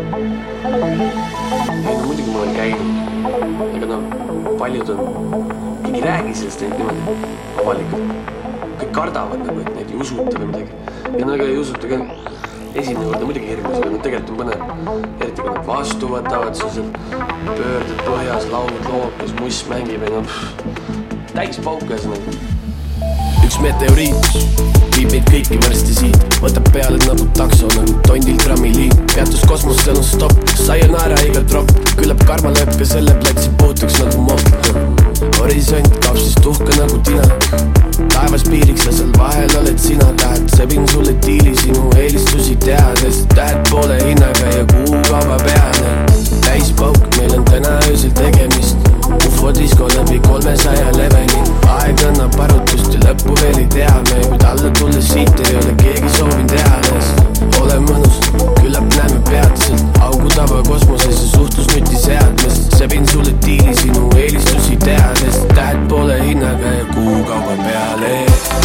ei no muidugi ma olen käinud, ega noh, paljud on, keegi ei räägi sellest ainult niimoodi avalikult. kõik kardavad nagu, et neid ei usuta või midagi. ja no ega ei usuta ka esimene kord on muidugi hirmus, aga no tegelikult on põnev. eriti kui nad vastu võtavad, siis on pöörded põhjas, laud loopis, muss mängib ja noh, täis pauk ühesõnaga. Üks meteoriit viib meid kõiki varsti siit. Võtab peale nagu takso nagu tondil trammiliin peatus kosmosel on stopp, sayonara iga tropp küllap karma lööb ka selle platsi puutuks nagu mopp horisont kaob siis tuhka nagu tina. Taevas piiriks ja seal vahel oled sina. Tähed sebin sulle diili sinu eelistusi ei ole keegi soovinud eales ole mõnus, küllap näeme peatselt augu tava kosmoses ja suhtlusnuti seadmes. Sebin sulle diili sinu eelistusi teades. Tähed poole hinnaga ja kuukauba peale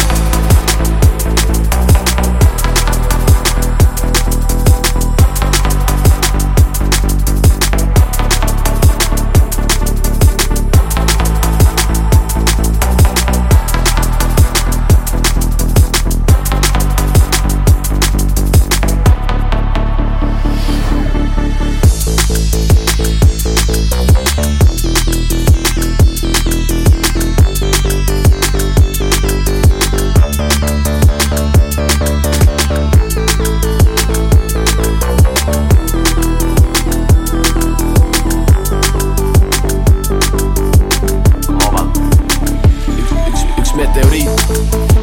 meteoriit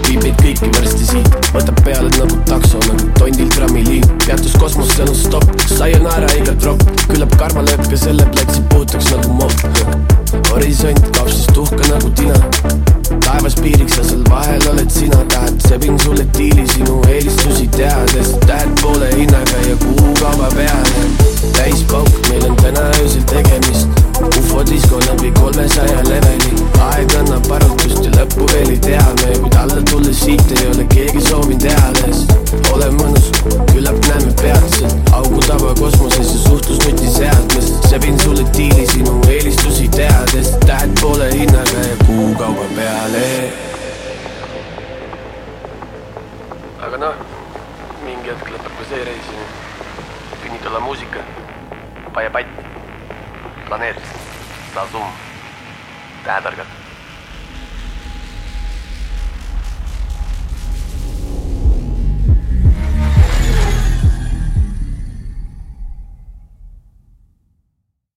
viib meid kõiki varsti siit. Võtab peale nagu takso nagu tondil trammiliin peatus kosmosel on stopp, sayonara iga tropp. Küllap karma lööb ka selle platsi puutuks nagu mopp. Horisont kaob siis tuhka nagu tina. Taevas piiriks ja seal vahel oled sina. Tahad sebin sulle diili sinu eelistusi teades ei ole keegi soovinud eales ole mõnus, küllap näeme peatselt augu tava kosmoses ja suhtlusnuti seadmes sebin sulle diili sinu eelistusi teades. Tähed poole hinnaga ja kuukauba peale. Aga noh, mingi hetk lõpeb ka see reis. pidi tulla muusika, Paia Patt, Planeet, Lazum, tähetargad